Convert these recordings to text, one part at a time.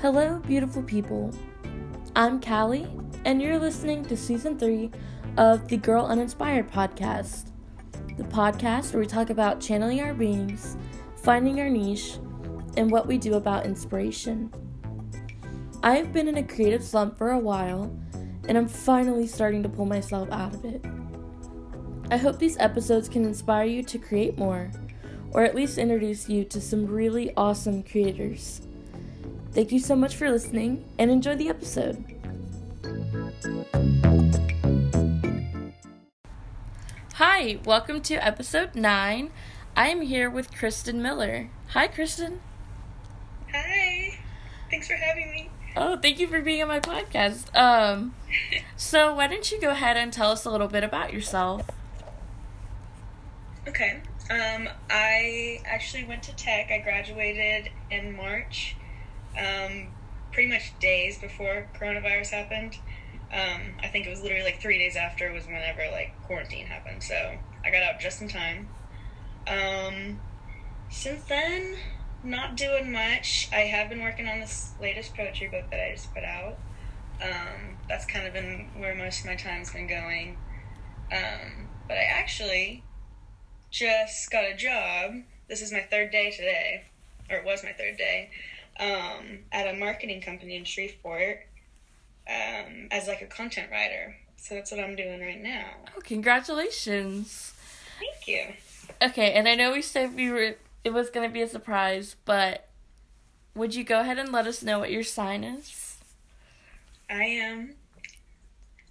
Hello, beautiful people. I'm Callie, and you're listening to season three of the Girl Uninspired podcast, the podcast where we talk about channeling our beings, finding our niche, and what we do about inspiration. I've been in a creative slump for a while, and I'm finally starting to pull myself out of it. I hope these episodes can inspire you to create more, or at least introduce you to some really awesome creators. Thank you so much for listening and enjoy the episode. Hi, welcome to episode 9. I am here with Kristyn Miller. Hi, Kristyn. Hi. Thanks for having me. Oh, thank you for being on my podcast. Um, so why don't you go ahead and tell us a little bit about yourself? Okay. Um, I actually went to tech. I graduated in March, um, pretty much days before coronavirus happened. Um, I think it was literally like three days after was whenever like quarantine happened. So I got out just in time. Um, since then, not doing much. I have been working on this latest poetry book that I just put out. Um, that's kind of been where most of my time's been going. Um, but I actually just got a job. This is my third day today, or it was my third day, um, at a marketing company in Shreveport um, as like a content writer. So that's what I'm doing right now. Oh, congratulations. Thank you. Okay, and I know we said we were it was going to be a surprise, but would you go ahead and let us know what your sign is? I am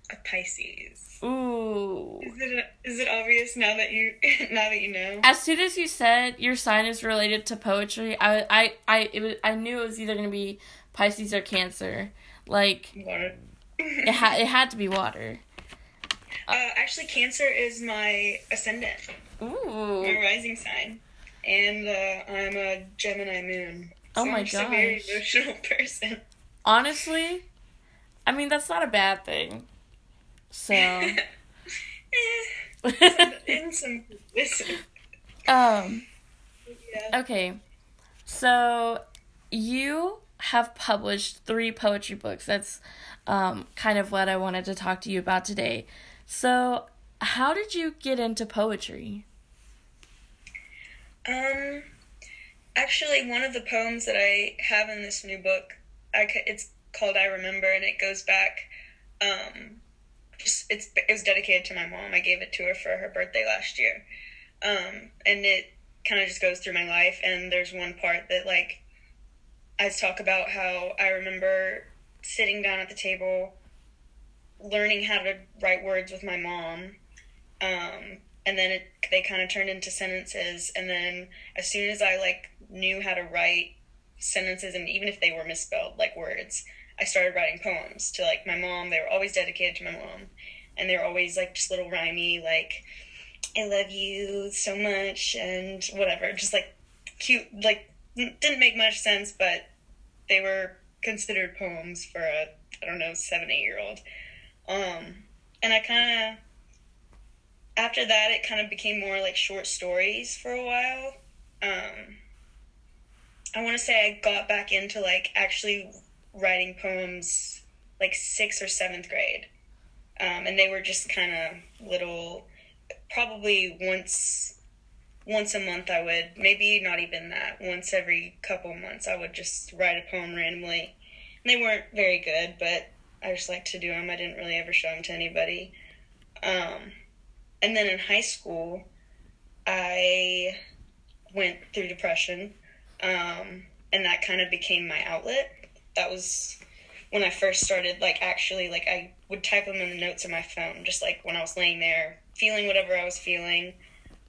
a Pisces. Ooh. Is it is it obvious now that you now that you know? As soon as you said your sign is related to poetry, I I I it was, I knew it was either going to be Pisces or Cancer. Like Water. it had it had to be water. Uh, actually, Cancer is my ascendant, Ooh. my rising sign, and uh, I'm a Gemini moon. Oh So my I'm just a very emotional person. Honestly, I mean that's not a bad thing. So in some listen. um Yeah. Okay. So you have published three poetry books. That's um, kind of what I wanted to talk to you about today. So, how did you get into poetry? Um, actually, one of the poems that I have in this new book, I it's called "I Remember," and it goes back. Um, just it's it was dedicated to my mom. I gave it to her for her birthday last year, um, and it kind of just goes through my life. And there's one part that like I talk about how I remember sitting down at the table, learning how to write words with my mom. Um, and then it, they kind of turned into sentences and then as soon as i like knew how to write sentences and even if they were misspelled like words i started writing poems to like my mom. They were always dedicated to my mom. And they were always like just little rhymey like i love you so much and whatever. Just like cute like didn't make much sense but they were considered poems for a i don't know seven eight year old um and i kind of after that it kind of became more like short stories for a while. Um i want to say i got back into like actually writing poems like sixth or seventh grade. Um, and they were just kind of little probably once once a month i would maybe not even that once every couple months i would just write a poem randomly. And they weren't very good but i just liked to do them i didn't really ever show them to anybody. Um, and then in high school, I went through depression, um, and that kind of became my outlet. That was when I first started, like, actually, like, I would type them in the notes on my phone, just like when I was laying there, feeling whatever I was feeling.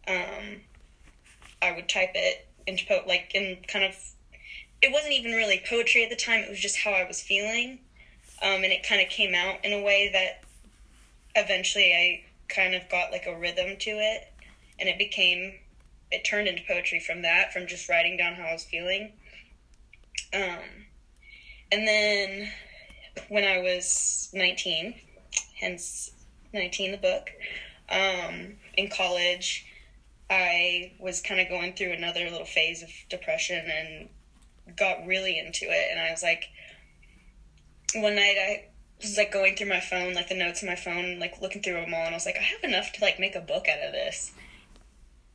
Um, I would type it into, po- like, in kind of, it wasn't even really poetry at the time, it was just how I was feeling. Um, and it kind of came out in a way that eventually I kind of got like a rhythm to it and it became it turned into poetry from that from just writing down how i was feeling um and then when i was 19 hence 19 the book um in college i was kind of going through another little phase of depression and got really into it and i was like one night I was like going through my phone, like the notes in my phone, like looking through them all, and I was like, I have enough to like make a book out of this.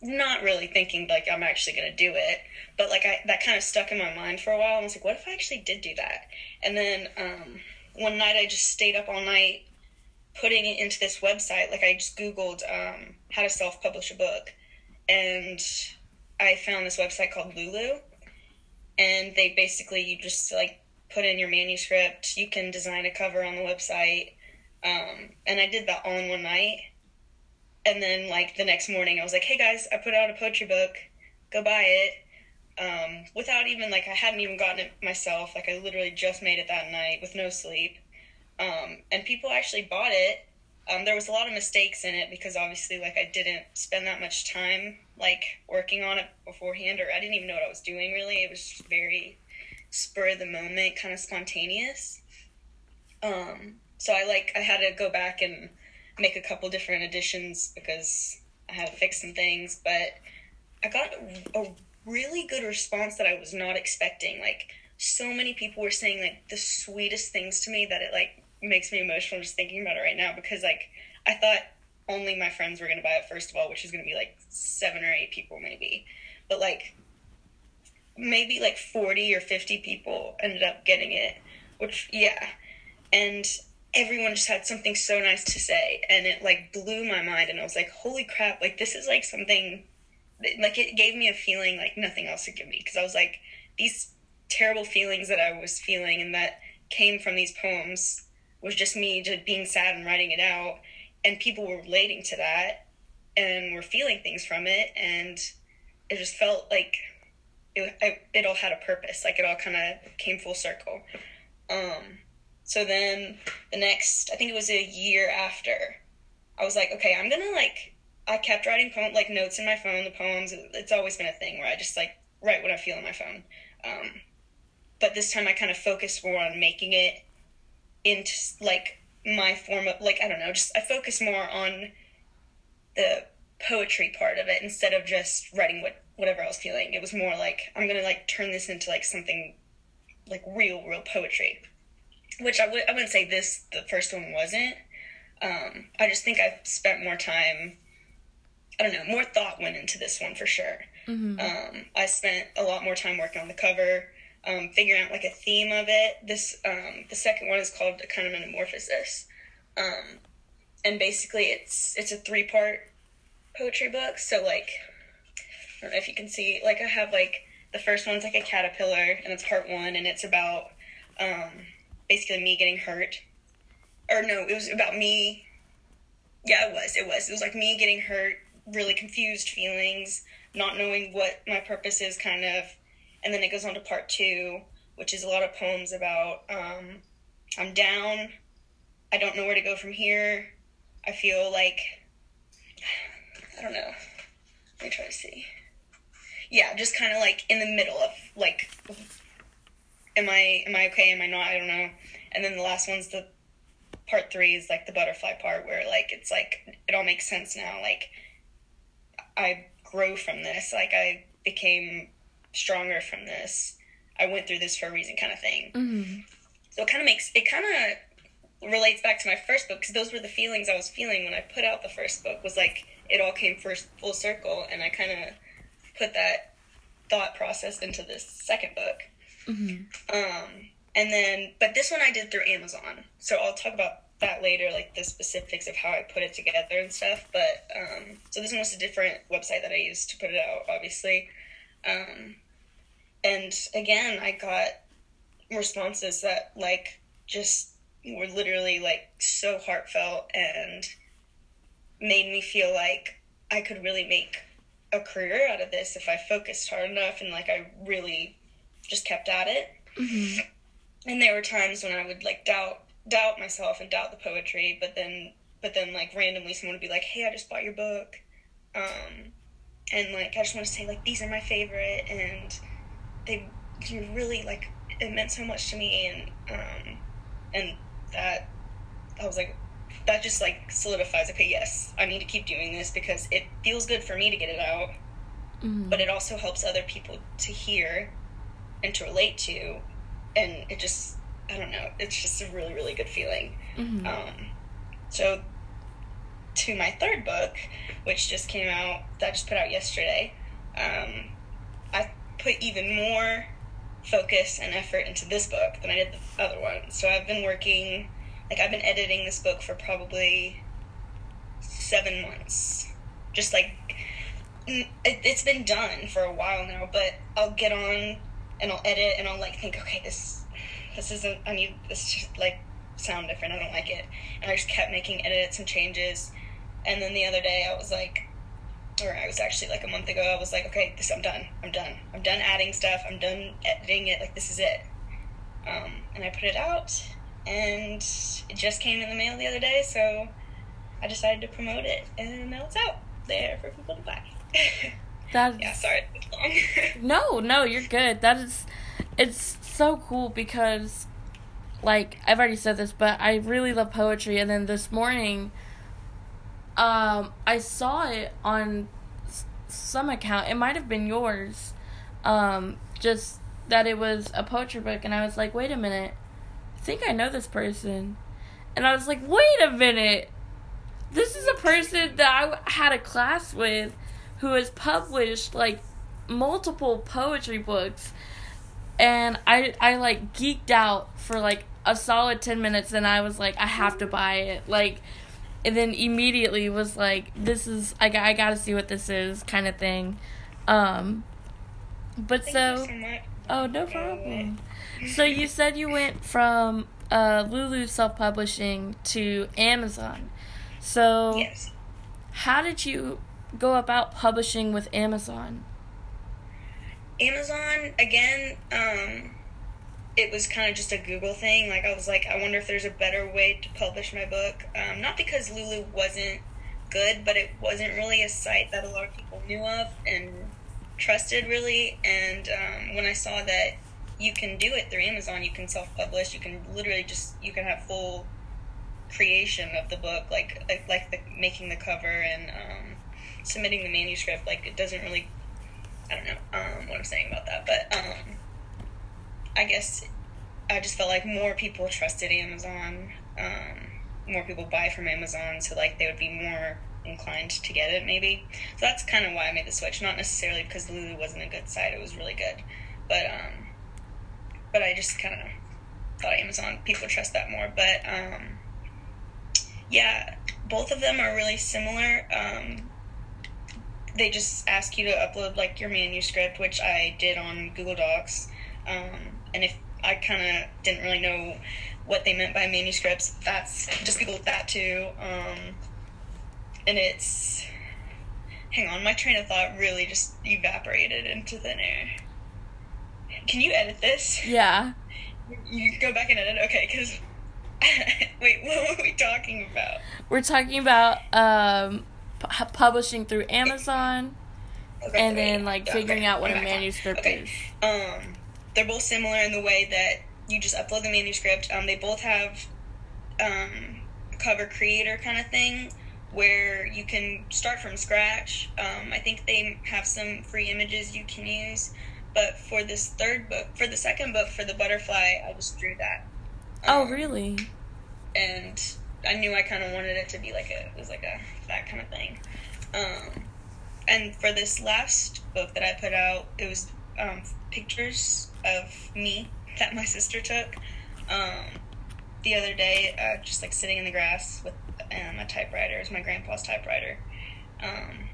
Not really thinking like I'm actually gonna do it, but like I that kind of stuck in my mind for a while. I was like, what if I actually did do that? And then um, one night I just stayed up all night putting it into this website. Like I just Googled um, how to self publish a book, and I found this website called Lulu, and they basically you just like put in your manuscript. You can design a cover on the website, um, and I did that all in one night. And then like the next morning, I was like, "Hey guys, I put out a poetry book. Go buy it." Um, without even like I hadn't even gotten it myself. Like I literally just made it that night with no sleep um, and people actually bought it. Um, there was a lot of mistakes in it because obviously, like, I didn't spend that much time like working on it beforehand, or I didn't even know what I was doing. Really, it was very spur of the moment, kind of spontaneous. Um, so I like I had to go back and make a couple different additions because I had to fix some things, but I got a really good response that I was not expecting. Like so many people were saying like the sweetest things to me that it like makes me emotional just thinking about it right now because like I thought only my friends were gonna buy it first of all, which is gonna be like seven or eight people maybe, but like maybe like forty or fifty people ended up getting it, which yeah, and everyone just had something so nice to say, and it like blew my mind, and I was like, holy crap, like this is like something, like it gave me a feeling like nothing else could give me. Because I was like these terrible feelings that I was feeling and that came from these poems was just me just being sad and writing it out and people were relating to that and were feeling things from it and it just felt like it, it all had a purpose like it all kind of came full circle. Um, so then the next i think it was a year after i was like okay i'm gonna like i kept writing poem like notes in my phone the poems it's always been a thing where i just like write what i feel in my phone um, but this time i kind of focused more on making it into like my form of like I don't know, just I focus more on the poetry part of it instead of just writing what whatever I was feeling. It was more like I'm gonna like turn this into like something like real, real poetry. Which I would I wouldn't say this the first one wasn't. Um, I just think I spent more time. I don't know, more thought went into this one for sure. Mm-hmm. Um, I spent a lot more time working on the cover um, figuring out like a theme of it. This um, the second one is called a kind of metamorphosis, um, and basically it's it's a three part poetry book. So like I don't know if you can see like I have like the first one's like a caterpillar and it's part one and it's about um, basically me getting hurt. Or no, it was about me. Yeah, it was. It was. It was like me getting hurt, really confused feelings, not knowing what my purpose is, kind of and then it goes on to part two, which is a lot of poems about um, I'm down, I don't know where to go from here. I feel like I don't know. Let me try to see. Yeah, just kind of like in the middle of like, am I am I okay? Am I not? I don't know. And then the last one's the part three is like the butterfly part where like it's like it all makes sense now. Like I grow from this. Like I became stronger from this. I went through this for a reason, kind of thing. Mm-hmm. So it kind of makes it kind of relates back to my first book because those were the feelings I was feeling when I put out the first book. Was like it all came first full circle, and I kind of put that thought process into this second book. Mm-hmm. Um, and then, but this one I did through Amazon, so I'll talk about that later, like the specifics of how I put it together and stuff. But um, so this one was a different website that I used to put it out, obviously. Um, and again, I got responses that like just were literally like so heartfelt and made me feel like I could really make a career out of this if I focused hard enough and like I really just kept at it. Mm-hmm. And there were times when I would like doubt doubt myself and doubt the poetry, but then but then like randomly someone would be like, "Hey, I just bought your book," um, and like I just want to say like these are my favorite and they really like it meant so much to me and um and that I was like that just like solidifies okay yes I need to keep doing this because it feels good for me to get it out mm-hmm. but it also helps other people to hear and to relate to and it just I don't know. It's just a really really good feeling. Mhm. Um, so to my third book, which just came out, that I just put out yesterday, um, I put even more focus and effort into this book than I did the other one. So I've been working, like I've been editing this book for probably seven months. Just like it's been done for a while now, but I'll get on and I'll edit and I'll like think, okay, this this isn't. I need this to like sound different. I don't like it, and I just kept making edits and changes. And then the other day, I was like, or I was actually like a month ago, I was like, okay, this I'm done. I'm done. I'm done adding stuff. I'm done editing it. Like this is it. Um, and I put it out, and it just came in the mail the other day, so I decided to promote it, and now it's out there for people to buy. That yeah, sorry. No, no, you're good. That is, it's so cool because, like, I've already said this, but I really love poetry. And then this morning, um, I saw it on some account. It might have been yours. Um, just that it was a poetry book, and I was like, wait a minute, I think I know this person. And I was like, wait a minute, this is a person that I had a class with who has published like multiple poetry books. And I I like geeked out for like a solid 10 minutes and I was like I have to buy it. Like and then immediately was like this is I got I got to see what this is kind of thing. Um but Thank so so oh no problem. So you said you went from uh Lulu self-publishing to Amazon. So Yes. how did you go about publishing with Amazon? Amazon again, um, it was kind of just a Google thing. Like I was like, I wonder if there's a better way to publish my book. Um, not because Lulu wasn't good, but it wasn't really a site that a lot of people knew of and trusted really. And um, when I saw that you can do it through Amazon, you can self-publish. You can literally just you can have full creation of the book, like like, the making the cover and um, submitting the manuscript. Like it doesn't really I don't know um, what I'm saying about that, but um, I guess I just felt like more people trusted Amazon. Um, more people buy from Amazon, so like they would be more inclined to get it, maybe. So that's kind of why I made the switch. Not necessarily because Lulu wasn't a good site; it was really good, but um, but I just kind of thought Amazon people trust that more. But um, yeah, both of them are really similar. Um, they just ask you to upload like your manuscript, which I did on Google Docs. Um, and if I kind of didn't really know what they meant by manuscripts, that's just Google that too. Um, and it's hang on, my train of thought really just evaporated into thin air. Can you edit this? Yeah. You go back and edit, okay? Because wait, what were we talking about? We're talking about um pu- publishing through Amazon Okay, and then like figuring okay, out what a I'm back on. manuscript Okay. is. Um, they're both similar in the way that you just upload the manuscript. Um, they both have um, cover creator kind of thing where you can start from scratch. Um, I think they have some free images you can use. But for this third book, for the second book, for the butterfly, I just drew that. Oh, Um, really? and I knew I kind of wanted it to be like a it was like a that kind of thing. Um, and for this last book that I put out, it was um, pictures of me that my sister took um, the other day, uh, just like sitting in the grass with um, a typewriter. It was my grandpa's typewriter, um,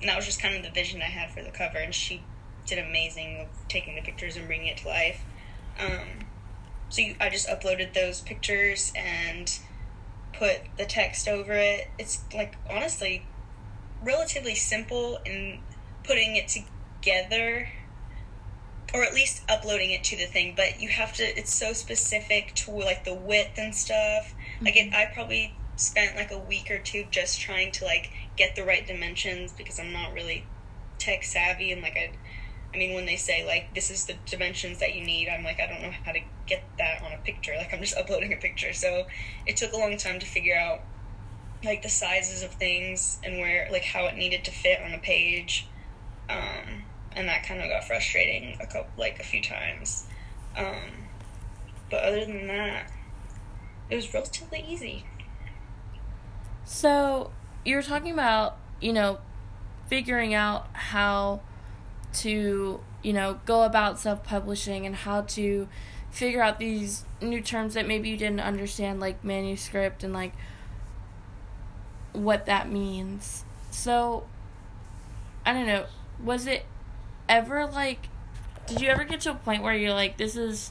and that was just kind of the vision I had for the cover. And she did amazing with taking the pictures and bringing it to life. Um, so you, I just uploaded those pictures and put the text over it. It's like honestly relatively simple in putting it together or at least uploading it to the thing, but you have to it's so specific to like the width and stuff. Like it, mm-hmm. I probably spent like a week or two just trying to like get the right dimensions because I'm not really tech savvy and like I I mean, when they say like this is the dimensions that you need, I'm like I don't know how to get that on a picture. Like I'm just uploading a picture, so it took a long time to figure out like the sizes of things and where like how it needed to fit on a page, um, and that kind of got frustrating a couple like a few times. Um, but other than that, it was relatively easy. So, you were talking about, you know, figuring out how to, you know, go about self publishing and how to figure out these new terms that maybe you didn't understand, like manuscript and like what that means. So, I don't know, was it ever like, did you ever get to a point where you're like, this is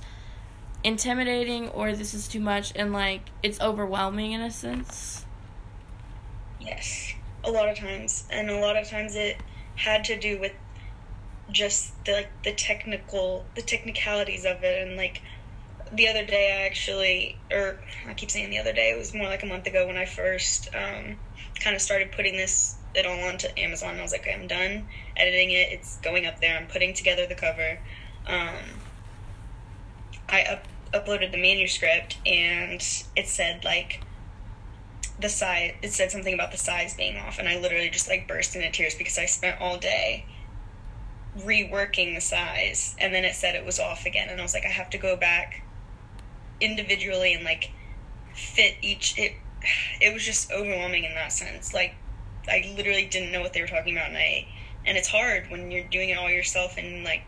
intimidating or this is too much and like it's overwhelming in a sense? Yes, a lot of times, and a lot of times it had to do with just the like the technical the technicalities of it. And like the other day I actually or I keep saying the other day it was more like a month ago when I first um, kind of started putting this it all onto Amazon. I was like okay I'm done editing it. It's going up there. I'm putting together the cover. Um, I up- uploaded the manuscript and it said like the size it said something about the size being off. And I literally just like burst into tears because I spent all day reworking the size and then it said it was off again and I was like I have to go back individually and like fit each it it was just overwhelming in that sense. Like I literally didn't know what they were talking about and I and it's hard when you're doing it all yourself and like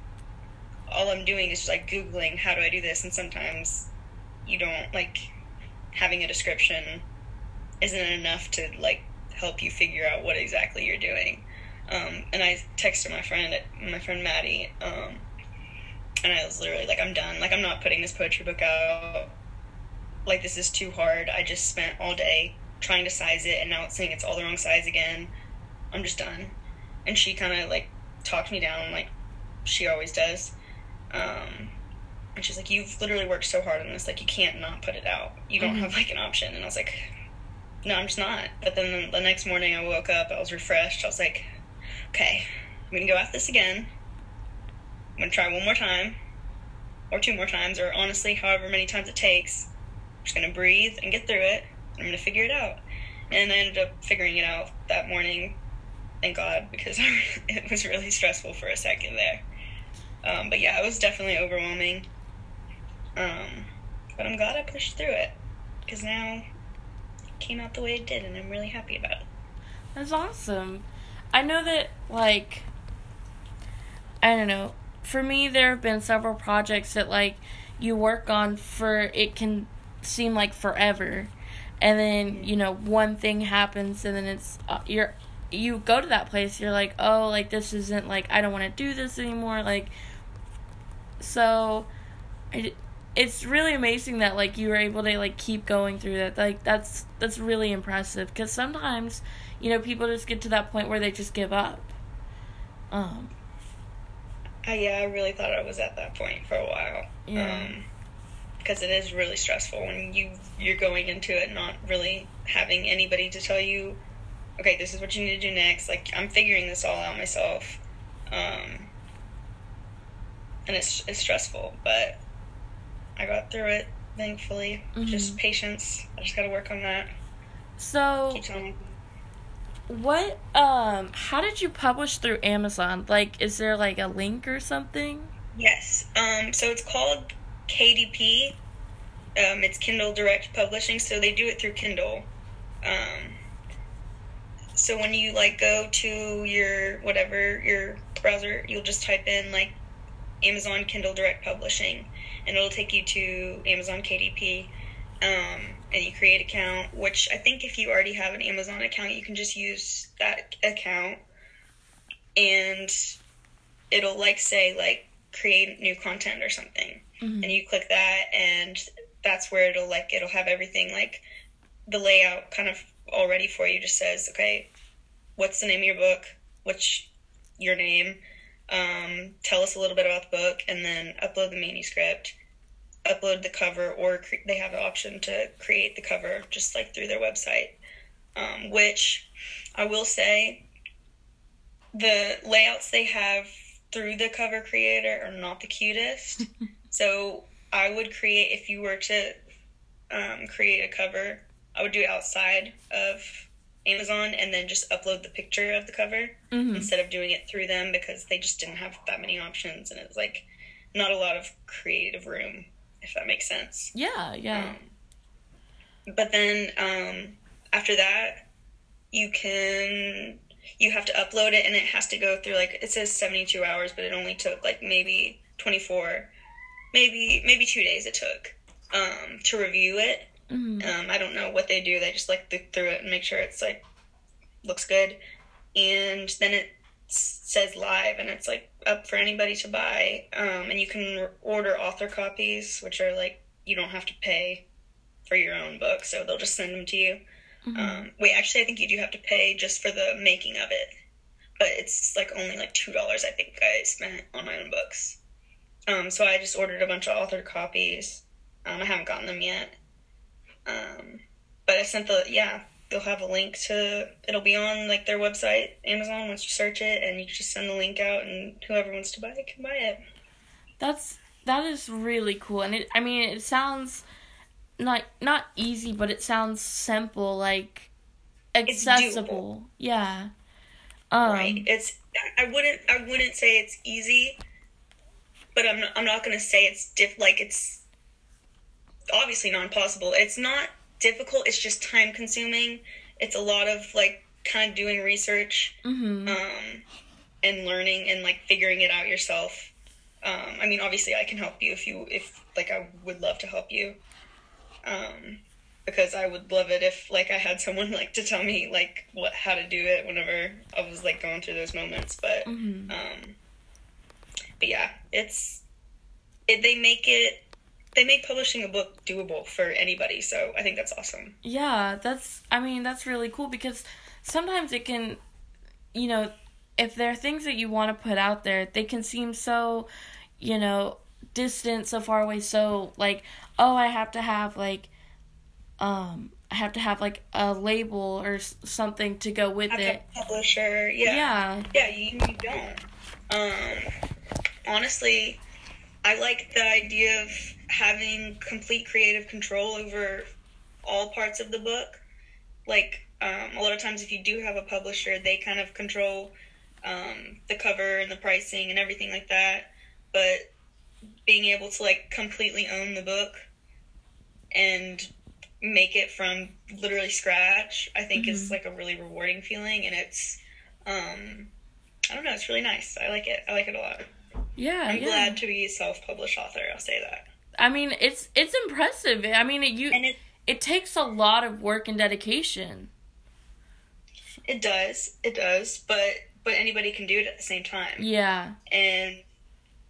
all I'm doing is just like googling how do I do this? And sometimes you don't like having a description isn't enough to like help you figure out what exactly you're doing um, and I texted my friend, my friend Maddie, um, and I was literally like, I'm done. Like, I'm not putting this poetry book out. Like, this is too hard. I just spent all day trying to size it, and now it's saying it's all the wrong size again. I'm just done. And she kind of like talked me down, like she always does. Um, and she's like, You've literally worked so hard on this. Like, you can't not put it out. You don't mm-hmm. have like an option. And I was like, No, I'm just not. But then the next morning I woke up, I was refreshed. I was like, okay, I'm gonna go at this again. I'm gonna try one more time, or two more times, or honestly, however many times it takes. I'm just gonna breathe and get through it. I'm gonna figure it out. And I ended up figuring it out that morning. Thank God, because it was really stressful for a second there. Um, but yeah, it was definitely overwhelming. Um, but I'm glad I pushed through it because now it came out the way it did, and I'm really happy about it. That's awesome. I know that like I don't know. For me there have been several projects that like you work on for it can seem like forever. And then, you know, one thing happens and then it's uh, you're you go to that place, you're like, "Oh, like this isn't like I don't want to do this anymore." Like so it, it's really amazing that like you were able to like keep going through that. Like that's that's really impressive because sometimes you know, people just get to that point where they just give up. Um. Uh, yeah, I really thought I was at that point for a while. Yeah. Um, because it is really stressful when you you're going into it not really having anybody to tell you, okay, this is what you need to do next. Like I'm figuring this all out myself, um, and it's it's stressful, but I got through it. Thankfully, mm-hmm. just patience. I just got to work on that. So, what um how did you publish through Amazon? Like is there like a link or something? Yes. Um so it's called KDP. Um it's Kindle Direct Publishing, so they do it through Kindle. Um so when you like go to your whatever your browser, you'll just type in like Amazon Kindle Direct Publishing and it'll take you to Amazon KDP. Um and you create account, which I think if you already have an Amazon account, you can just use that account and it'll like say like create new content or something. Mm-hmm. And you click that and that's where it'll like it'll have everything like the layout kind of already for you just says, okay, what's the name of your book? What's your name? Um, tell us a little bit about the book and then upload the manuscript upload the cover or cre- they have the option to create the cover just like through their website. Um, which i will say the layouts they have through the cover creator are not the cutest. So i would create if you were to um, create a cover i would do it outside of amazon and then just upload the picture of the cover mm-hmm. instead of doing it through them because they just didn't have that many options and it was like not a lot of creative room if that makes sense. Yeah, yeah. Um, but then um, after that, you can you have to upload it, and it has to go through like it says seventy two hours, but it only took like maybe twenty four, maybe maybe two days. It took um, to review it. Mhm. Um, I don't know what they do. They just like look through it and make sure it's like looks good, and then it says live, and it's like up for anybody to buy. Um, and you can order author copies, which are like you don't have to pay for your own book, so they'll just send them to you. Mhm. Um, wait, actually, I think you do have to pay just for the making of it, but it's like only like two dollars. I think I spent on my own books. Um, so I just ordered a bunch of author copies. Um, I haven't gotten them yet. Um, but I sent the yeah. They'll have a link to. It'll be on like their website, Amazon. Once you search it, and you just send the link out, and whoever wants to buy it can buy it. That's that is really cool, and it. I mean, it sounds not not easy, but it sounds simple, like accessible. Yeah. Um, right it's i wouldn't i wouldn't say it's easy but i'm not, i'm not to say it's diff like it's obviously not impossible it's not difficult it's just time consuming it's a lot of like kind of doing research Mhm. um and learning and like figuring it out yourself um i mean obviously i can help you if you if like i would love to help you um because I would love it if like I had someone like to tell me like what how to do it whenever I was like going through those moments. But Mhm. um, but yeah, it's it, they make it they make publishing a book doable for anybody. So I think that's awesome. Yeah, that's I mean, that's really cool because sometimes it can you know, if there are things that you want to put out there, they can seem so, you know, distant, so far away, so like, oh, I have to have like um I have to have like a label or something to go with it. a publisher, yeah, Yeah. yeah, you, you don't. Um, honestly, I like the idea of having complete creative control over all parts of the book. Like, um, a lot of times, if you do have a publisher, they kind of control um, the cover and the pricing and everything like that. But being able to like completely own the book and make it from literally scratch, I think is Mhm. like a really rewarding feeling, and it's um, I don't know, it's really nice. I like it. I like it a lot. Yeah, I'm yeah. glad to be a self-published author. I'll say that. I mean, it's it's impressive. I mean, it you And it it takes a lot of work and dedication. it does, it does, but but anybody can do it at the same time. Yeah. and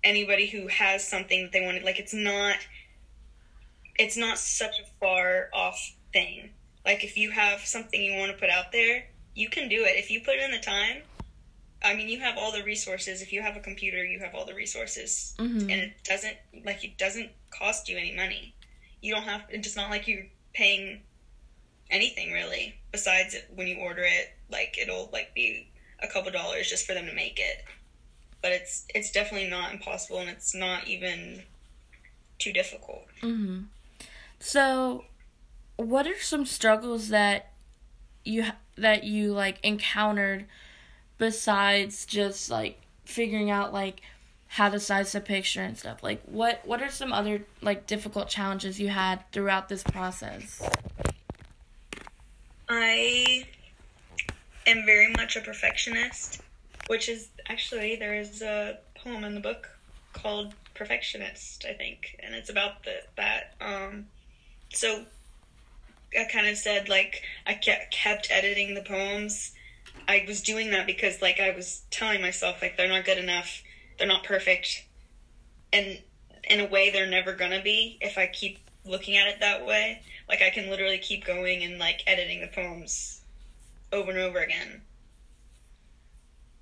anybody who has something that they wanted like it's not it's not such a far off thing like if you have something you want to put out there you can do it if you put in the time i mean you have all the resources if you have a computer you have all the resources Mhm. and it doesn't like it doesn't cost you any money. You don't have it's just not like you're paying anything really besides when you order it like it'll like be a couple dollars just for them to make it. But it's it's definitely not impossible and it's not even too difficult. Hmm So, what are some struggles that you that you like encountered besides just like figuring out like how to size the picture and stuff? Like, what what are some other like difficult challenges you had throughout this process? i am very much a perfectionist which is actually there is a poem in the book called perfectionist i think and it's about the, that um so i kind of said like i kept kept editing the poems i was doing that because like i was telling myself like they're not good enough they're not perfect and in a way they're never gonna be if i keep looking at it that way like i can literally keep going and like editing the poems over and over again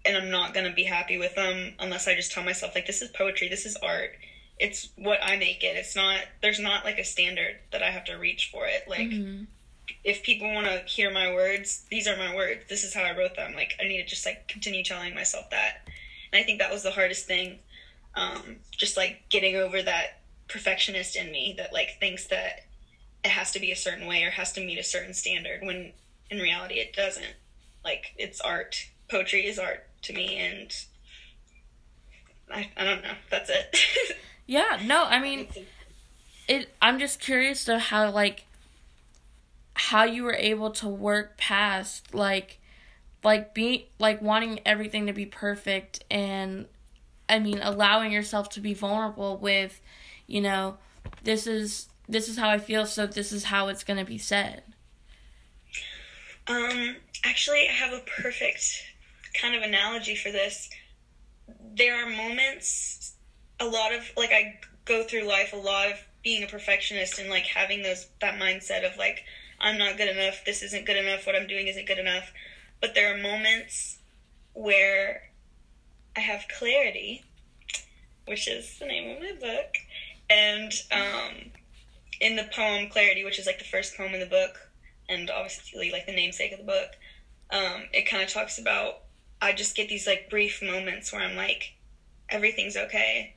and i'm not gonna be happy with them unless i just tell myself like this is poetry this is art it's what i make it it's not there's not like a standard that i have to reach for it like Mhm. if people want to hear my words, these are my words. This is how I wrote them. Like I need to just like continue telling myself that. And I think that was the hardest thing. Um, just like getting over that perfectionist in me that like thinks that it has to be a certain way or has to meet a certain standard when in reality it doesn't. Like it's art. Poetry is art to me and I, I don't know. That's it. Yeah, no, I mean, it I'm just curious to how like how you were able to work past like like be like wanting everything to be perfect and I mean allowing yourself to be vulnerable with you know this is this is how I feel so this is how it's to be said. Um actually I have a perfect kind of analogy for this. There are moments a lot of like I go through life a lot of being a perfectionist and like having those that mindset of like I'm not good enough, this isn't good enough, what I'm doing isn't good enough. But there are moments where I have clarity, which is the name of my book. And um, in the poem Clarity, which is like the first poem in the book, and obviously like the namesake of the book, um, it kind of talks about I just get these like brief moments where I'm like, everything's okay.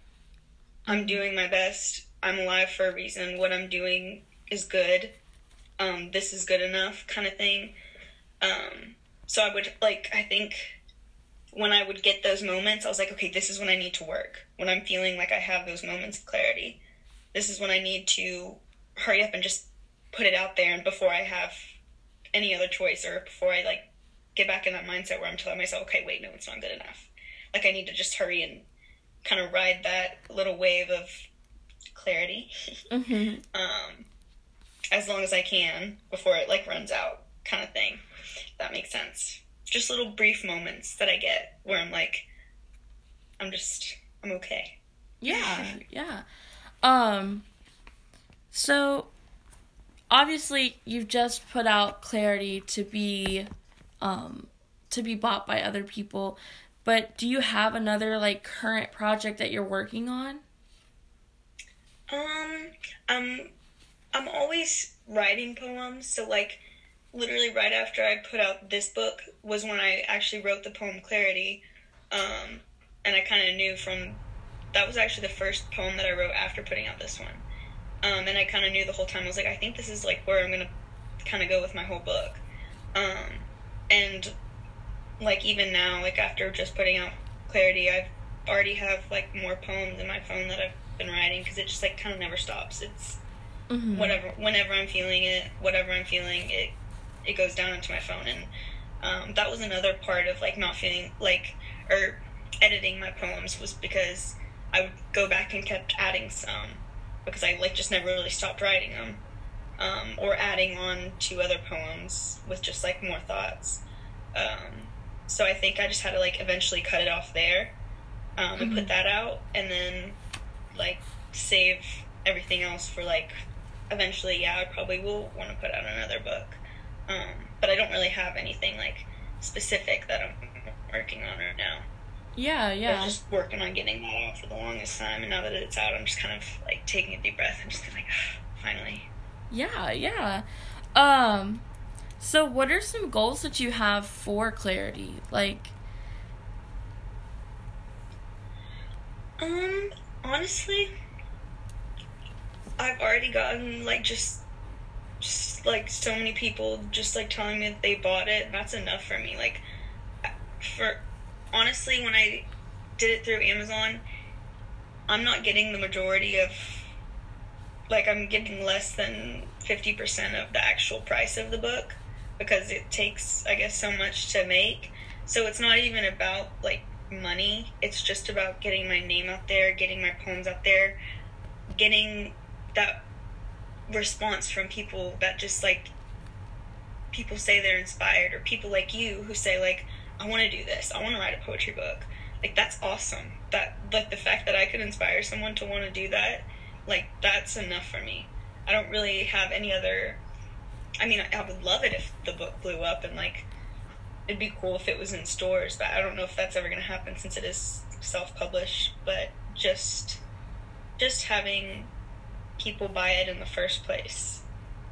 I'm doing my best. I'm alive for a reason. What I'm doing is good um, this is good enough kind of thing. Um, so I would like, I think when I would get those moments, I was like, okay, this is when I need to work. When I'm feeling like I have those moments of clarity, this is when I need to hurry up and just put it out there. And before I have any other choice or before I like get back in that mindset where I'm telling myself, okay, wait, no, it's not good enough. Like I need to just hurry and kind of ride that little wave of clarity. Mm-hmm. um, as long as I can before it like runs out, kind of thing. That makes sense. Just little brief moments that I get where I'm like, I'm just, I'm okay. Yeah, yeah. Um, so obviously you've just put out clarity to be, um, to be bought by other people, but do you have another like current project that you're working on? Um, um, I'm always writing poems. So like literally right after I put out this book was when I actually wrote the poem Clarity. Um, and I kind of knew from that was actually the first poem that I wrote after putting out this one. Um, and I kind of knew the whole time. I was like, I think this is like where I'm gonna kind of go with my whole book. Um, and like even now, like after just putting out Clarity, I've already have like more poems in my phone that I've been writing because it just like kind of never stops. It's mm-hmm. whatever whenever I'm feeling it, whatever I'm feeling, it it goes down into my phone, and um, that was another part of like not feeling like or editing my poems was because I would go back and kept adding some because I like just never really stopped writing them. Um, or adding on to other poems with just like more thoughts. Um, so I think I just had to like eventually cut it off there um, and mm-hmm. put that out, and then like save everything else for like eventually, yeah, I probably will want to put out another book. Um, but I don't really have anything like specific that I'm working on right now. Yeah, yeah. I'm just working on getting that out for the longest time, and now that it's out, I'm just kind of like taking a deep breath and just like, finally. Yeah, yeah. Um, so what are some goals that you have for clarity? Like, um, honestly, I've already gotten like just like so many people just like telling me that they bought it. That's enough for me. Like for honestly, when I did it through Amazon, I'm not getting the majority of like I'm getting less than 50% of the actual price of the book because it takes I guess so much to make. So it's not even about like money. It's just about getting my name out there, getting my poems out there, getting that response from people that just like people say they're inspired or people like you who say like I want to do this. I want to write a poetry book. Like that's awesome. That like the fact that I could inspire someone to want to do that, like that's enough for me. I don't really have any other I mean, I, would love it if the book blew up and like it'd be cool if it was in stores, but I don't know if that's ever going to happen since it is self-published, but just just having people buy it in the first place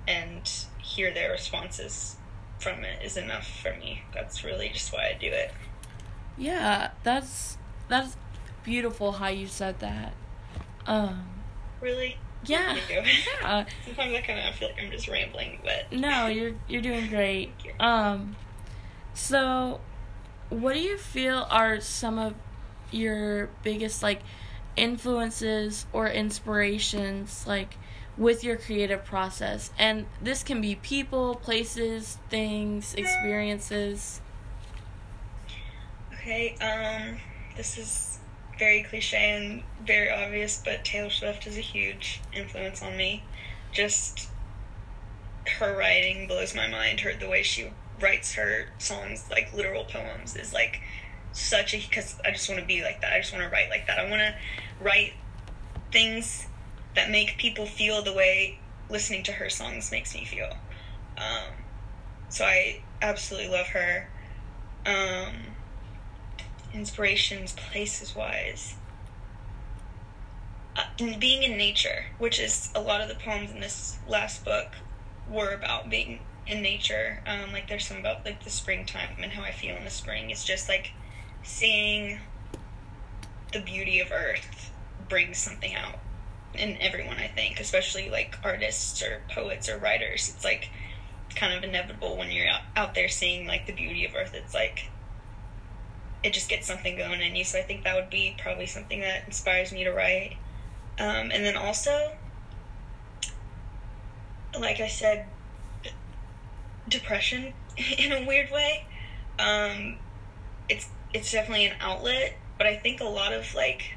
and hear their responses from it is enough for me. That's really just why I do it. Yeah, that's that's beautiful how you said that. Um Really? Yeah. yeah. Sometimes I kind of feel like I'm just rambling, but No, you're you're doing great. You. Um so what do you feel are some of your biggest like influences or inspirations like with your creative process. And this can be people, places, things, experiences. Okay, um, this is very cliche and very obvious, but Taylor Swift is a huge influence on me. Just her writing blows my mind. Her the way she writes her songs like literal poems is like such a because I just want to be like that. I just want to write like that. I want to write things that make people feel the way listening to her songs makes me feel. Um, so I absolutely love her. Um, inspirations, places wise. Uh, being in nature, which is a lot of the poems in this last book were about being in nature. Um, like there's some about like the springtime and how I feel in the spring. It's just like seeing the beauty of Earth brings something out in everyone. I think, especially like artists or poets or writers. It's like kind of inevitable when you're out, there seeing like the beauty of Earth. It's like it just gets something going in you. So I think that would be probably something that inspires me to write. Um, and then also, like I said, depression in a weird way. Um, it's it's definitely an outlet, but I think a lot of like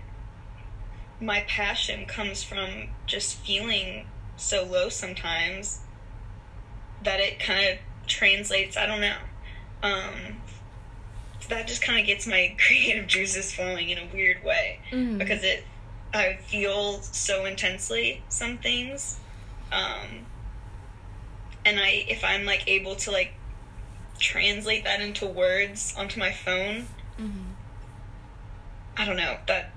my passion comes from just feeling so low sometimes that it kind of translates. I don't know. Um, that just kind of gets my creative juices flowing in a weird way mm. because it I feel so intensely some things. Um, and I if I'm like able to like translate that into words onto my phone, mm-hmm. I don't know that.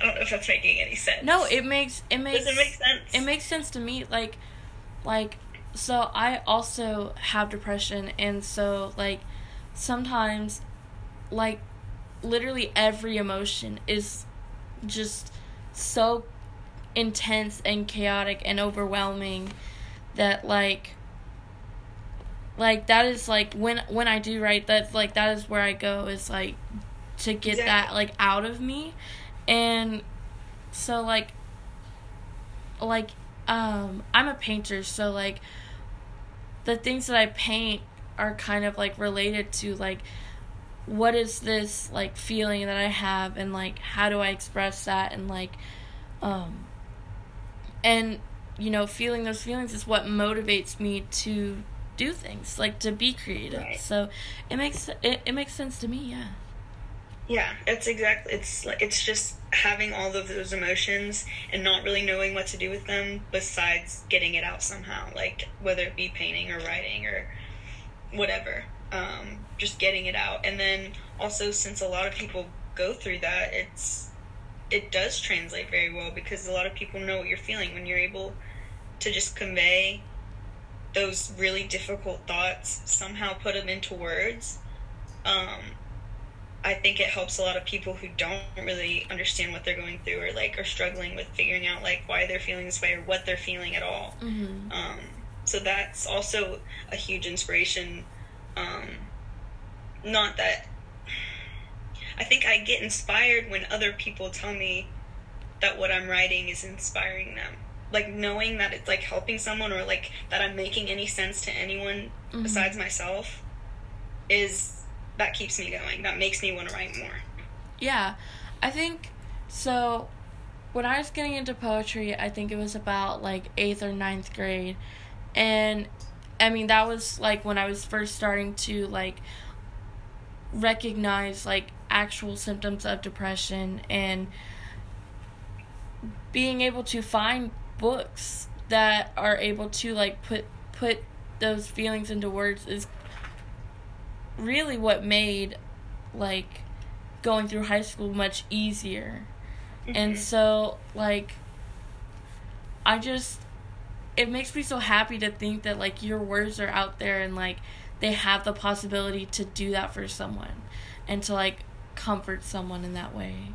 I don't know if that's making any sense. No, it makes it makes. Does it make sense? It makes sense to me. Like, like, so I also have depression, and so like, sometimes, like, literally every emotion is just so intense and chaotic and overwhelming that like like that is like when when I do write that's like that is where I go is like to get exactly. that like out of me and so like like um I'm a painter so like the things that I paint are kind of like related to like what is this like feeling that I have and like how do I express that and like um and you know feeling those feelings is what motivates me to do things, like to be creative. Right. So it makes it, it makes sense to me, yeah. Yeah, it's exactly it's like it's just having all of those emotions and not really knowing what to do with them besides getting it out somehow, like whether it be painting or writing or whatever. Um, just getting it out, and then also since a lot of people go through that, it's it does translate very well because a lot of people know what you're feeling when you're able to just convey those really difficult thoughts, somehow put them into words. Um, I think it helps a lot of people who don't really understand what they're going through or like are struggling with figuring out like why they're feeling this way or what they're feeling at all. Mm-hmm. Um, so that's also a huge inspiration. Um, not that I think I get inspired when other people tell me that what I'm writing is inspiring them like knowing that it's like helping someone or like that I'm making any sense to anyone mm-hmm. besides myself is that keeps me going. That makes me want to write more. Yeah. I think so when I was getting into poetry, I think it was about like 8th or ninth grade. And I mean, that was like when I was first starting to like recognize like actual symptoms of depression and being able to find books that are able to like put put those feelings into words is really what made like going through high school much easier. Mm-hmm. And so like I just it makes me so happy to think that like your words are out there and like they have the possibility to do that for someone and to like comfort someone in that way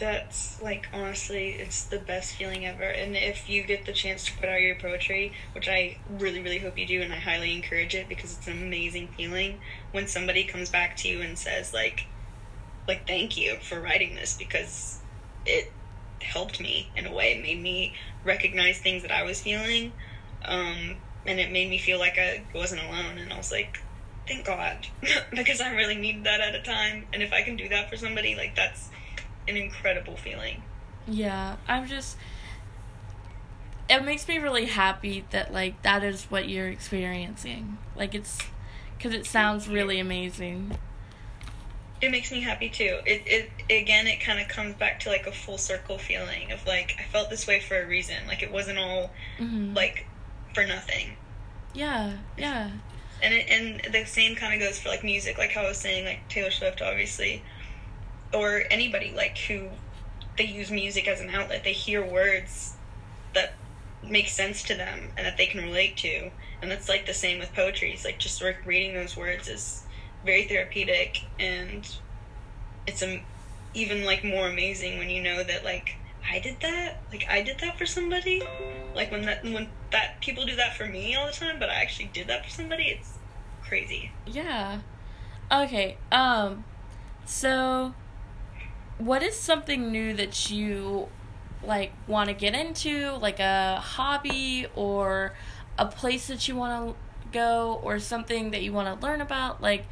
that's like honestly it's the best feeling ever and if you get the chance to put out your poetry which i really really hope you do and i highly encourage it because it's an amazing feeling when somebody comes back to you and says like like thank you for writing this because it helped me in a way. It made me recognize things that I was feeling. Um, and it made me feel like I wasn't alone. And I was like, thank God, because I really needed that at a time. And if I can do that for somebody, like that's an incredible feeling. Yeah, I'm just. It makes me really happy that like that is what you're experiencing. Like it's, because it sounds really amazing. It makes me happy too. It it again, it kind of comes back to like a full circle feeling of like I felt this way for a reason. Like it wasn't all Mm-hmm. like for nothing. Yeah, yeah. and it, and the same kind of goes for like music like how i was saying like taylor swift obviously or anybody like who they use music as an outlet. They hear words that make sense to them and that they can relate to. And that's like the same with poetry. It's like just re- reading those words is very therapeutic and it's um, even like more amazing when you know that like i did that? Like i did that for somebody? Like when that when that people do that for me all the time but i actually did that for somebody? It's crazy. Yeah. Okay. Um so what is something new that you like want to get into, like a hobby or a place that you want to go or something that you want to learn about? Like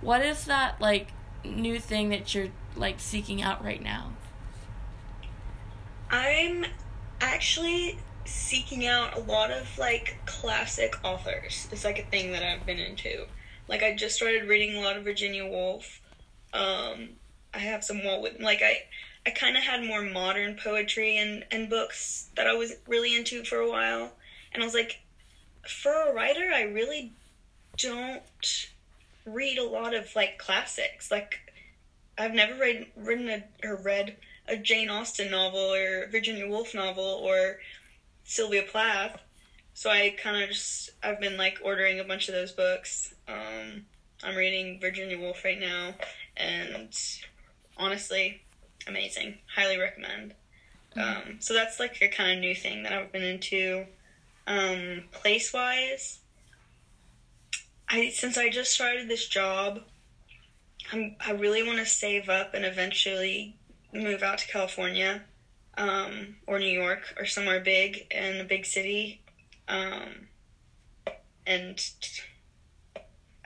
what is that like new thing that you're like seeking out right now? i'm actually seeking out a lot of like classic authors it's like a thing that i've been into like i just started reading a lot of virginia woolf um i have some walt whitman like i i kind of had more modern poetry and and books that i was really into for a while. And i was like for a writer i really don't read a lot of like classics. Like i've never read written a, or read a jane austen novel or virginia woolf novel or sylvia plath. So i kind of just i've been like ordering a bunch of those books. Um, i'm reading virginia woolf right now and honestly amazing. Highly recommend. Um, so that's like a kind of new thing that i've been into. Um, place wise I since I just started this job, I'm I really want to save up and eventually move out to California, um, or New York or somewhere big in a big city, um, and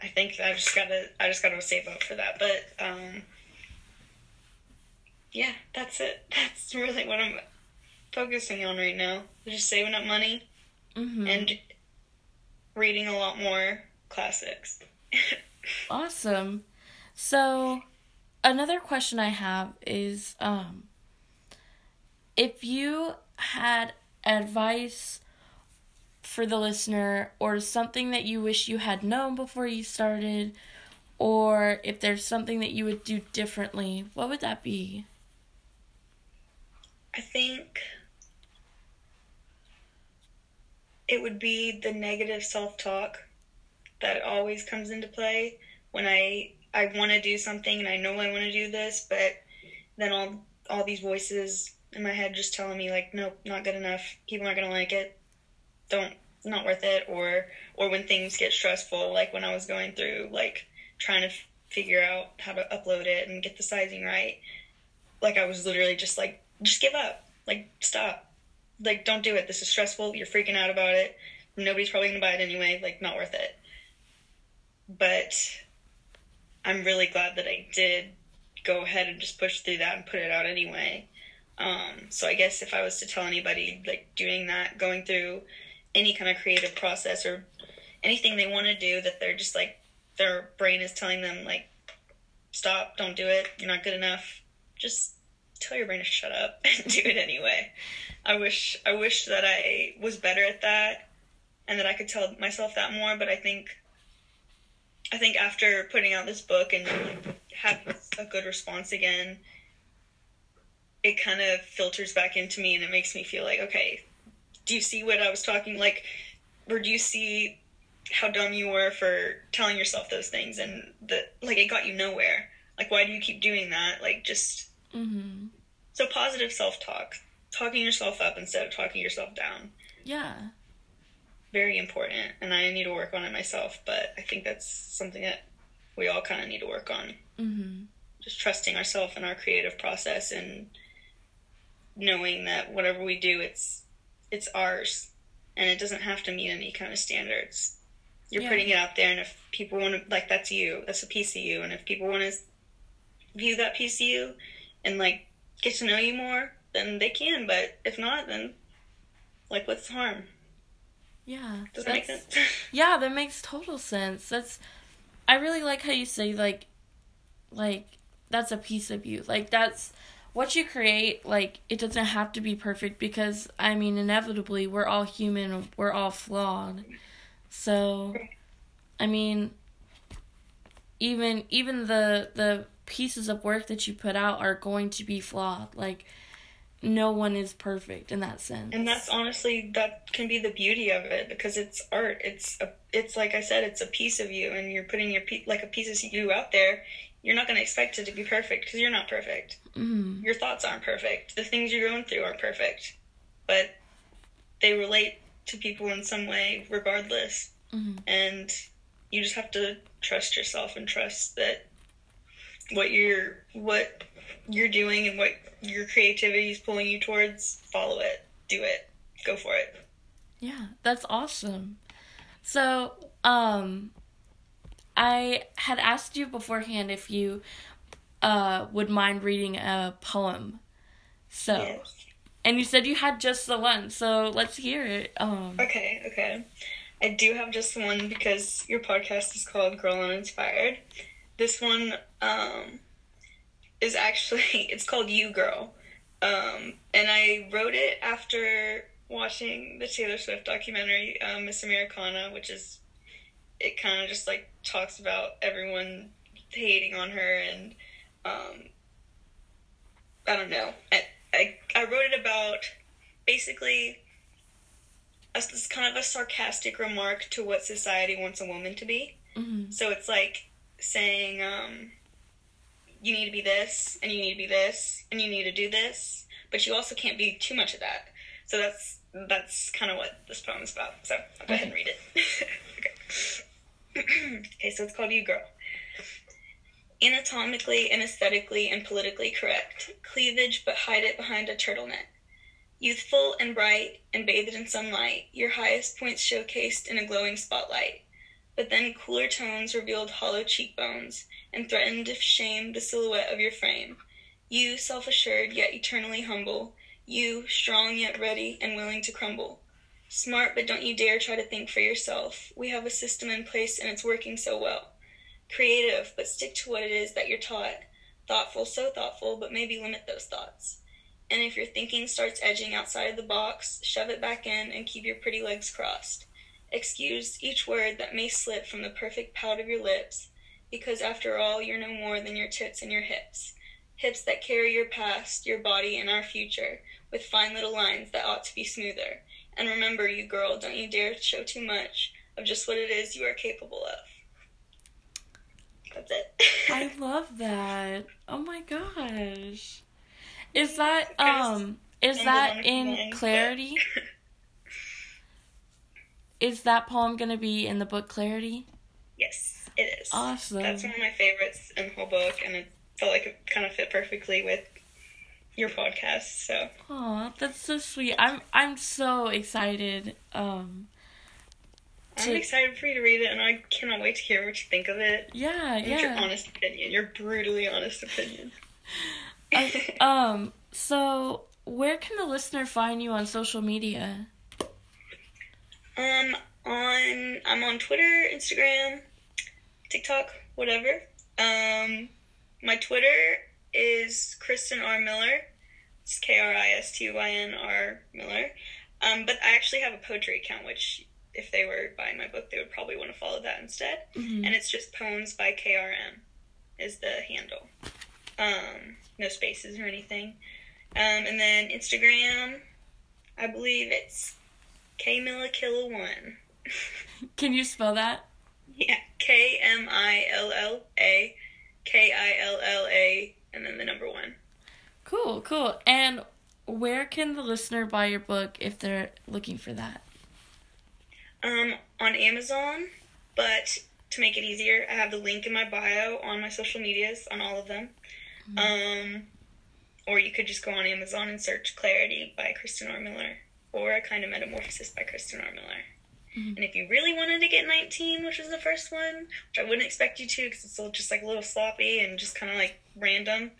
I think I just gotta I just gotta save up for that. But um, yeah, that's it. That's really what I'm focusing on right now. Just saving up money Mhm. and reading a lot more classics. Awesome. So, another question I have is um if you had advice for the listener or something that you wish you had known before you started or if there's something that you would do differently, what would that be? I think it would be the negative self-talk that always comes into play when I I want to do something and I know I want to do this, but then all all these voices in my head just telling me like, nope, not good enough. People aren't gonna like it. Don't, not worth it. Or or when things get stressful, like when I was going through like trying to f- figure out how to upload it and get the sizing right. Like I was literally just like, just give up. Like stop. Like don't do it. This is stressful. You're freaking out about it. Nobody's probably gonna buy it anyway. Like not worth it. But I'm really glad that I did go ahead and just push through that and put it out anyway. Um, so I guess if I was to tell anybody like doing that, going through any kind of creative process or anything they want to do that they're just like their brain is telling them like stop, don't do it, you're not good enough. Just tell your brain to shut up and do it anyway. I wish I wish that I was better at that and that I could tell myself that more, but I think I think after putting out this book and having a good response again, it kind of filters back into me and it makes me feel like, okay, do you see what I was talking like or do you see how dumb you were for telling yourself those things and that like it got you nowhere? Like why do you keep doing that? Like just Mhm. so positive self-talk, talking yourself up instead of talking yourself down. Yeah. Very important and I need to work on it myself, but I think that's something that we all kind of need to work on. Mhm. Just trusting ourselves and our creative process and knowing that whatever we do, it's it's ours, and it doesn't have to meet any kind of standards. You're Yeah. putting it out there, and if people want to, like, that's you. That's a piece of you, and if people want to view that piece of you and like get to know you more, then they can. But if not, then like, what's the harm? Yeah. Does that make sense? Yeah, that makes total sense. That's I really like how you say like like that's a piece of you. Like that's what you create, like it doesn't have to be perfect because I mean inevitably we're all human, we're all flawed. So I mean even even the the pieces of work that you put out are going to be flawed. Like no one is perfect in that sense. and that's honestly that can be the beauty of it because it's art. It's a, it's like I said, it's a piece of you, and you're putting your pe- like a piece of you out there. You're not going to expect it to be perfect because you're not perfect. Mhm. Your thoughts aren't perfect. The things you're going through aren't perfect, but they relate to people in some way, regardless. Mhm. And you just have to trust yourself and trust that what you're what you're doing and what your creativity is pulling you towards. Follow it. Do it. Go for it. Yeah, that's awesome. So, um, I had asked you beforehand if you uh, would mind reading a poem. So, Yes. and you said you had just the one, so let's hear it. Um, Okay, okay. I do have just one because your podcast is called Girl Uninspired. This one um, is actually it's called You Girl, um, and I wrote it after watching the Taylor Swift documentary uh, Miss Americana, which is it kind of just like talks about everyone hating on her and um, I don't know. I, I I wrote it about basically as this kind of a sarcastic remark to what society wants a woman to be. mhm. So it's like saying, um, you need to be this, and you need to be this, and you need to do this, but you also can't be too much of that. So that's that's kind of what this poem is about. So I'll go ahead and read it. okay. okay, so it's called You Girl. Anatomically and aesthetically and politically correct. Cleavage, but hide it behind a turtleneck. Youthful and bright and bathed in sunlight, your highest points showcased in a glowing spotlight. But then cooler tones revealed hollow cheekbones and threatened to shame the silhouette of your frame. You, self assured yet eternally humble. You, strong yet ready and willing to crumble. Smart, but don't you dare try to think for yourself. We have a system in place and it's working so well. Creative, but stick to what it is that you're taught. Thoughtful, so thoughtful, but maybe limit those thoughts. And if your thinking starts edging outside of the box, shove it back in and keep your pretty legs crossed. Excuse each word that may slip from the perfect pout of your lips, because after all, you're no more than your tits and your hips. Hips that carry your past, your body, and our future, with fine little lines that ought to be smoother. And remember, you girl, don't you dare show too much of just what it is you are capable of. That's it. I love that. Oh my gosh. Is that um is that in Clarity? Is that poem gonna be in the book Clarity? yes, it is. Awesome. That's one of my favorites in the whole book, and it felt like it kind of fit perfectly with your podcast. So Aw, that's so sweet. I'm I'm so excited. Um I'm excited for you to read it, and I cannot wait to hear what you think of it. yeah, And Your yeah. honest opinion, your brutally honest opinion. Uh, um so where can the listener find you on social media? Um, on I'm on Twitter, Instagram, TikTok, whatever. Um, my Twitter is Kristyn R Miller. It's K R I S T Y N R Miller. Um, but I actually have a poetry account, which if they were buying my book, they would probably want to follow that instead. Mhm. And it's just poems by KRM is the handle. Um, no spaces or anything. Um, and then Instagram, I believe it's K Millakilla one. Can you spell that? Yeah, K M I L L A K I L L A and then the number one. Cool, cool. And where can the listener buy your book if they're looking for that? Um, on Amazon, but to make it easier, I have the link in my bio on my social medias on all of them. Um, or you could just go on Amazon and search Clarity by Kristyn R. Miller or A Kind of Metamorphosis by Kristyn R. Miller. Mm-hmm. And if you really wanted to get 19, which was the first one, which I wouldn't expect you to because it's still just like a little sloppy and just kind of like random,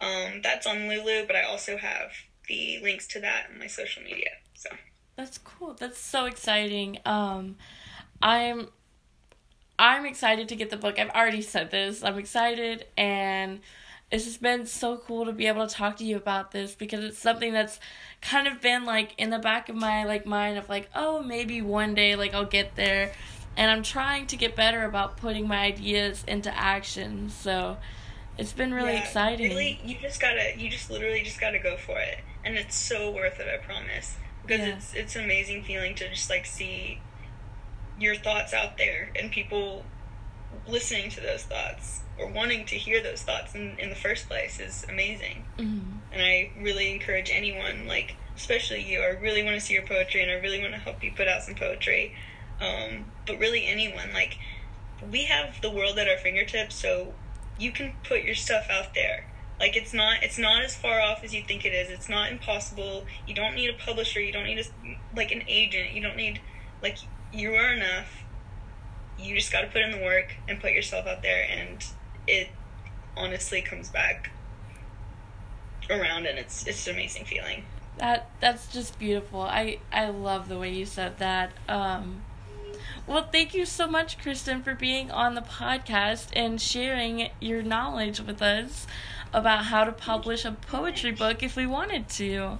um, that's on Lulu, but I also have the links to that on my social media. So that's cool. That's so exciting. Um, I'm I'm excited to get the book. I've already said this. I'm excited and it's just been so cool to be able to talk to you about this because it's something that's kind of been like in the back of my like mind of like oh maybe one day like I'll get there. And I'm trying to get better about putting my ideas into action. So it's been really yeah, exciting. really you just gotta you just literally just gotta go for it. And it's so worth it I promise. Because yeah. it's it's an amazing feeling to just like see your thoughts out there and people listening to those thoughts or wanting to hear those thoughts in, in the first place is amazing. Mm-hmm. And I really encourage anyone, like, especially you, I really want to see your poetry and I really want to help you put out some poetry. Um, but really, anyone, like, we have the world at our fingertips, so you can put your stuff out there. Like it's not it's not as far off as you think it is. It's not impossible. You don't need a publisher. You don't need a, like an agent. You don't need like you are enough. You just got to put in the work and put yourself out there and it honestly comes back around and it's it's an amazing feeling. That that's just beautiful. I I love the way you said that. Um well, thank you so much, Kristyn, for being on the podcast and sharing your knowledge with us about how to publish a poetry book if we wanted to.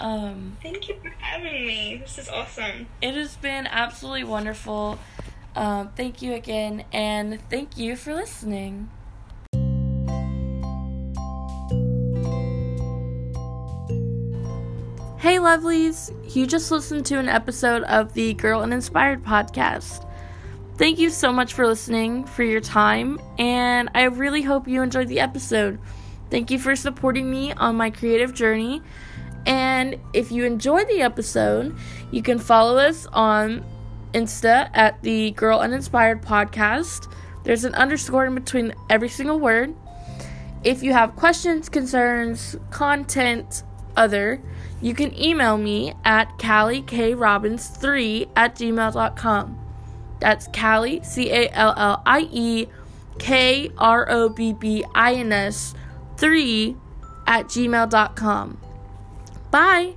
Um, thank you for having me. This is awesome. It has been absolutely wonderful. Um, thank you again, and thank you for listening. Hey, lovelies! You just listened to an episode of the Girl Uninspired podcast. Thank you so much for listening, for your time, and I really hope you enjoyed the episode. Thank you for supporting me on my creative journey. And if you enjoyed the episode, you can follow us on Insta at the Girl Uninspired Podcast. There's an underscore in between every single word. If you have questions, concerns, content, other, you can email me at CallieKRobbins3 at gmail.com. That's Callie, C A L L I E K R O B B I N S 3 at gmail.com. Bye!